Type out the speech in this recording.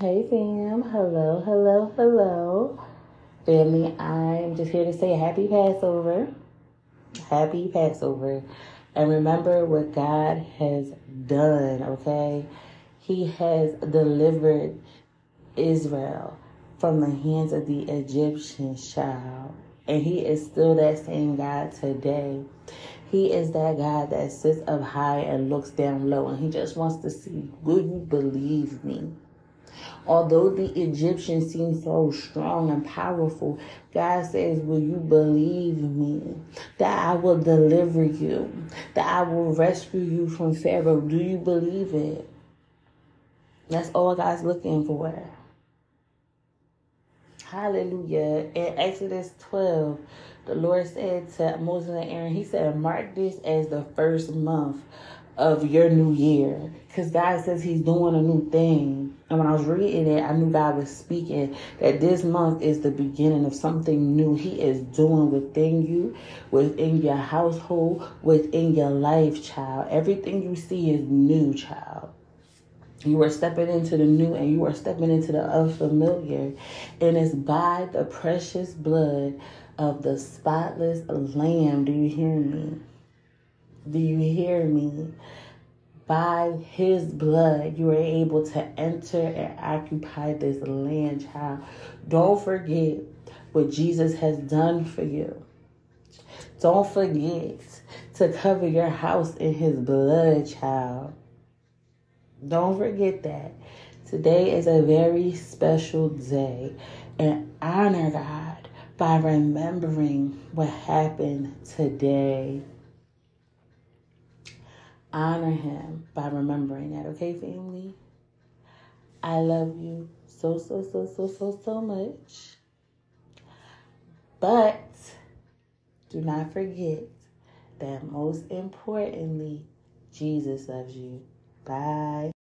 Hey fam, hello, hello, hello. Family, I'm just here to say happy Passover. Happy Passover. And remember what God has done, okay? He has delivered Israel from the hands of the Egyptian child. And he is still that same God today. He is that God that sits up high and looks down low. And he just wants to see, will you believe me? Although the Egyptians seem so strong and powerful, God says, Will you believe me? That I will deliver you, that I will rescue you from Pharaoh. Do you believe it? That's all God's looking for. Hallelujah. In Exodus 12, the Lord said to Moses and Aaron, He said, Mark this as the first month of your new year. Because God says He's doing a new thing. And when I was reading it, I knew God was speaking that this month is the beginning of something new He is doing within you, within your household, within your life, child. Everything you see is new, child. You are stepping into the new and you are stepping into the unfamiliar. And it's by the precious blood of the spotless lamb. Do you hear me? Do you hear me? By his blood, you are able to enter and occupy this land, child. Don't forget what Jesus has done for you. Don't forget to cover your house in his blood, child. Don't forget that. Today is a very special day and honor God by remembering what happened today. Honor Him by remembering that, okay, family? I love you so, so, so, so, so, so much. But do not forget that most importantly, Jesus loves you. Bye.